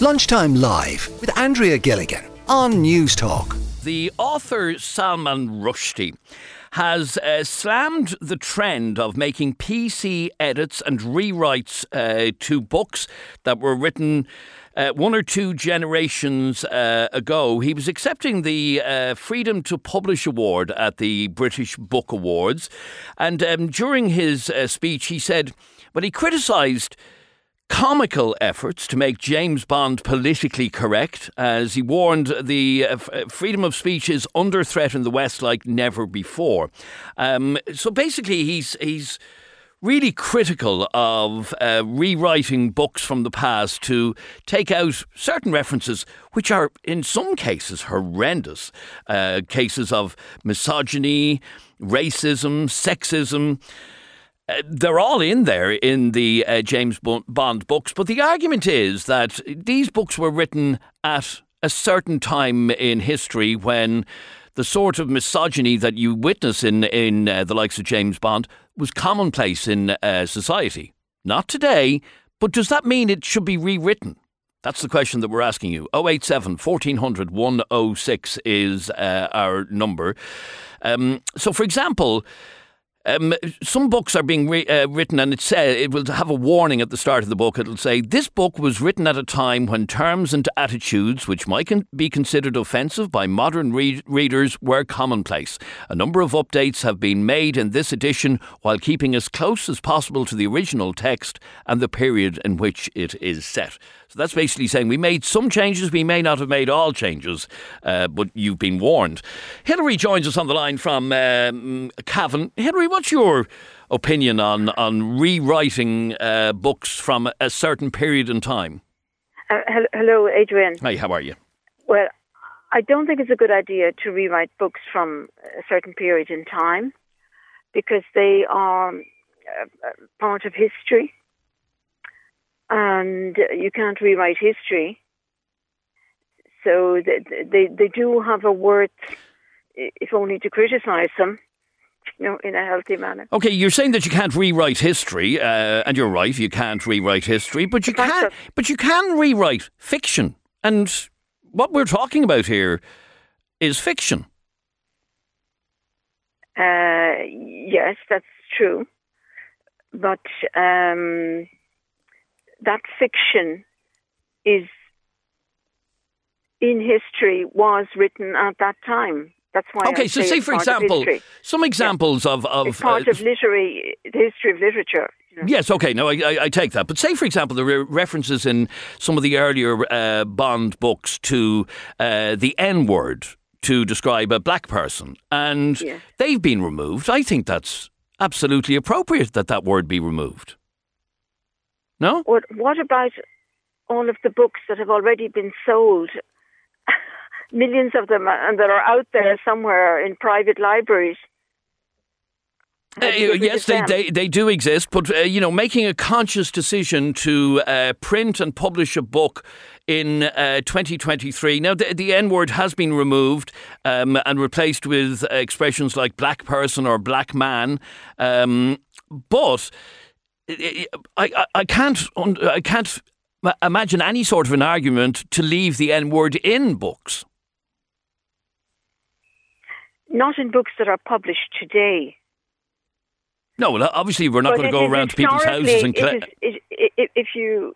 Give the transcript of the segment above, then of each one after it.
Lunchtime Live with Andrea Gilligan on Newstalk. The author Salman Rushdie has uh, slammed the trend of making PC edits and rewrites uh, to books that were written. Uh, one or two generations uh, ago, he was accepting the uh, Freedom to Publish Award at the British Book Awards. And um, during his uh, speech, he said, well, he criticised comical efforts to make James Bond politically correct, as he warned the uh, uh, freedom of speech is under threat in the West like never before. Um, so basically, he's he's really critical of uh, rewriting books from the past to take out certain references, which are in some cases horrendous, uh, cases of misogyny, racism, sexism. They're all in there in the uh, James Bond books, but the argument is that these books were written at a certain time in history when the sort of misogyny that you witness in in uh, the likes of James Bond was commonplace in uh, society. Not today, but does that mean it should be rewritten? That's the question that we're asking you. 087 1400 106 is uh, our number. Um, so, for example, um, some books are being re- uh, written, and it says it will have a warning at the start of the book. It'll say this book was written at a time when terms and attitudes which might con- be considered offensive by modern re- readers were commonplace. A number of updates have been made in this edition while keeping as close as possible to the original text and the period in which it is set. So that's basically saying we made some changes, we may not have made all changes, uh, but you've been warned. Hillary joins us on the line from um, Cavan. Hilary, what's your opinion on on rewriting uh, books from a certain period in time? Uh, hello, Adrian. Hi, how are you? Well, I don't think it's a good idea to rewrite books from a certain period in time because they are uh, part of history and you can't rewrite history. So they, they, they do have a worth, if only to criticise them, you know, in a healthy manner. Okay, you're saying that you can't rewrite history, uh, and you're right. You can't rewrite history, but you can. But you can rewrite fiction, and what we're talking about here is fiction. Uh, yes, that's true, but um, that fiction is in history was written at that time. That's why. Okay, I so say, for example, some examples yeah. of, of it's part uh, of literary the history of literature. Yes, okay, no, I, I, I, take that. But say, for example, there are references in some of the earlier uh, Bond books to uh, the N word to describe a black person, and yeah. they've been removed. I think that's absolutely appropriate that that word be removed. No? What, what about all of the books that have already been sold? Millions of them, and that are out there somewhere in private libraries. Uh, yes, they, they, they do exist, but uh, you know, making a conscious decision to uh, print and publish a book in uh, 2023. Now, the, the N word has been removed um, and replaced with expressions like black person or black man, um, but I, I can't I can't imagine any sort of an argument to leave the N word in books. Not in books that are published today. No, well, obviously we're not but going to go around to people's houses and collect. if you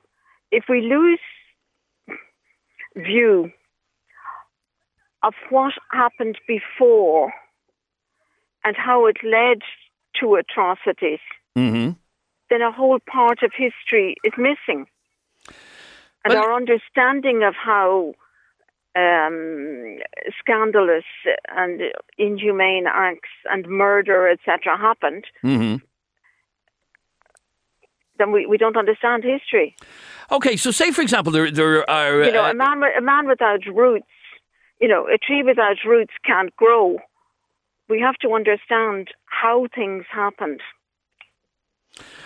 if we lose view of what happened before and how it led to atrocities. Mm-hmm then a whole part of history is missing. And well, our understanding of how um, scandalous and inhumane acts and murder, etc., happened, mm-hmm. then we, we don't understand history. Okay, so say, for example, there, there are. You know, uh, a, man, a man without roots, you know, a tree without roots can't grow. We have to understand how things happened.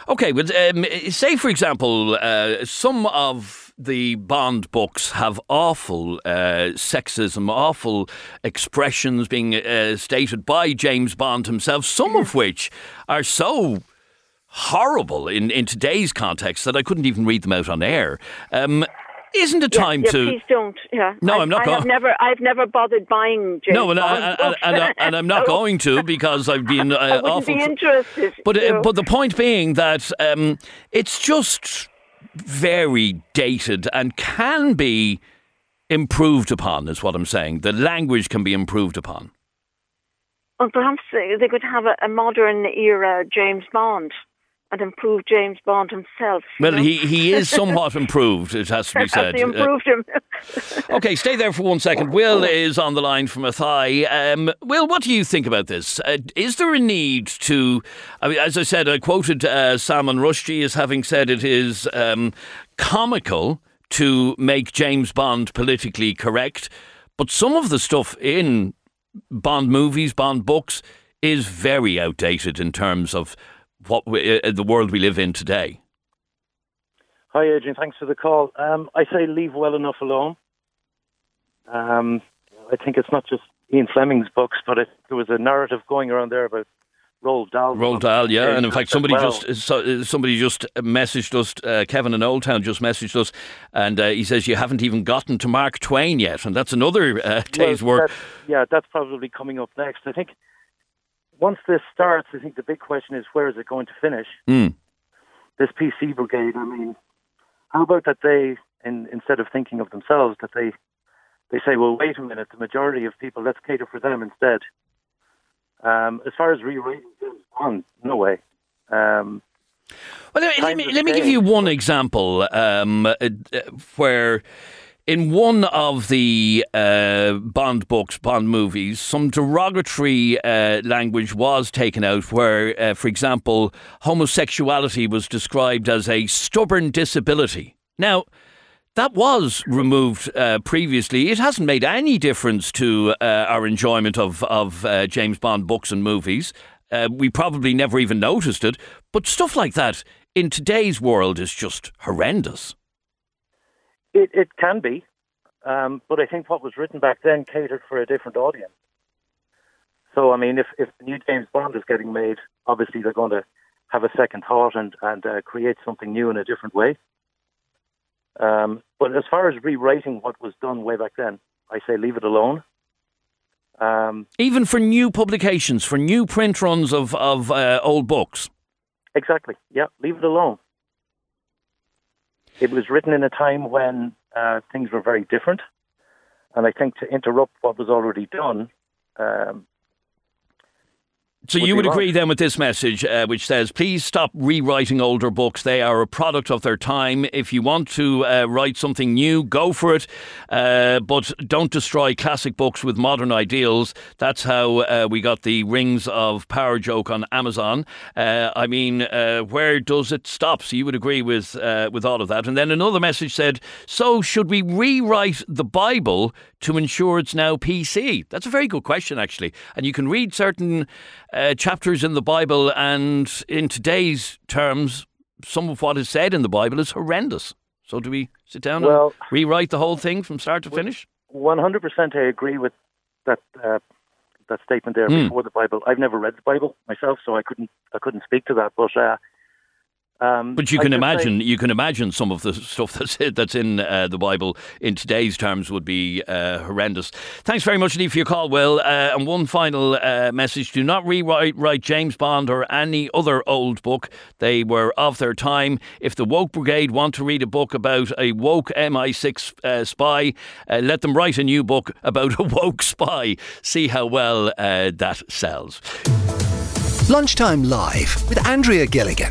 Okay, but um, say, for example, uh, some of the Bond books have awful uh, sexism, awful expressions being uh, stated by James Bond himself, some of which are so horrible in, in today's context that I couldn't even read them out on air. Um, isn't it Yeah, time yeah, to? Please don't. Yeah. No, I, I'm not I go- have never. I've never bothered buying. James No, and, I, I, and, I, and I'm not going to because I've been uh, I awful. be interested. But uh, but the point being that um, it's just very dated and can be improved upon. Is what I'm saying. The language can be improved upon. Well, perhaps they they could have a, a modern era James Bond and improve James Bond himself. Well, know? he, he is somewhat improved. It has to be said. Uh, improved him? Okay, stay there for one second. Will is on the line from Athy. Um, Will, what do you think about this? Uh, is there a need to, I mean, as I said, I quoted uh, Salman Rushdie as having said it is um, comical to make James Bond politically correct, but some of the stuff in Bond movies, Bond books, is very outdated in terms of what we, uh, the world we live in today. Hi, Adrian. Thanks for the call. Um, I say leave well enough alone. Um, I think it's not just Ian Fleming's books, but it, there was a narrative going around there about Roald Dahl. Roald Dahl, yeah, and in fact, somebody Well, just so, somebody just messaged us. Uh, Kevin in Old Town just messaged us, and uh, he says you haven't even gotten to Mark Twain yet, and that's another uh, day's well, work. that's- yeah, that's probably coming up next. I think once this starts, I think the big question is where is it going to finish? Mm. This PC brigade. I mean, how about that they, in, instead of thinking of themselves, that they they say, well, wait a minute, the majority of people, let's cater for them instead. Um, as far as rewriting James Bond, no way. Um, Well, let me, let me, give you one example um, uh, uh, where. In one of the uh, Bond books, Bond movies, some derogatory uh, language was taken out where, uh, for example, homosexuality was described as a stubborn disability. Now, that was removed uh, previously. It hasn't made any difference to uh, our enjoyment of, of uh, James Bond books and movies. We probably never even noticed it. But stuff like that in today's world is just horrendous. It, it can be, um, but I think what was written back then catered for a different audience. So, I mean, if, if the new James Bond is getting made, obviously they're going to have a second thought and, and uh, create something new in a different way. Um, but as far as rewriting what was done way back then, I say leave it alone. Um, Even for new publications, for new print runs of, of uh, old books. exactly. Yeah, leave it alone. It was written in a time when uh, things were very different. And I think to interrupt what was already done um, So Would you would wrong. agree then with this message, uh, which says, please stop rewriting older books. They are a product of their time. If you want to uh, write something new, go for it. Uh, but don't destroy classic books with modern ideals. That's how uh, we got the Rings of Power joke on Amazon. Uh, I mean, uh, where does it stop? So you would agree with uh, with all of that. And then another message said, so should we rewrite the Bible to ensure it's now PC? That's a very good question, actually. And you can read certain uh, chapters in the Bible, and in today's terms, some of what is said in the Bible is horrendous. So do we sit down Well- and rewrite the whole thing from start to finish? One hundred percent, I agree with that uh, that statement there Hmm. before the Bible. I've never read the Bible myself, so I couldn't I couldn't speak to that. But uh, um, But you can just say- imagine, you can imagine some of the stuff that's that's in uh, the Bible in today's terms would be uh, horrendous. Thanks very much, Lee, for your call, Will. Uh, and one final uh, message: Do not rewrite write James Bond or any other old book. They were of their time. If the woke brigade want to read a book about a woke MI6 uh, spy, uh, let them write a new book about a woke spy. See how well uh, that sells. Lunchtime Live with Andrea Gilligan.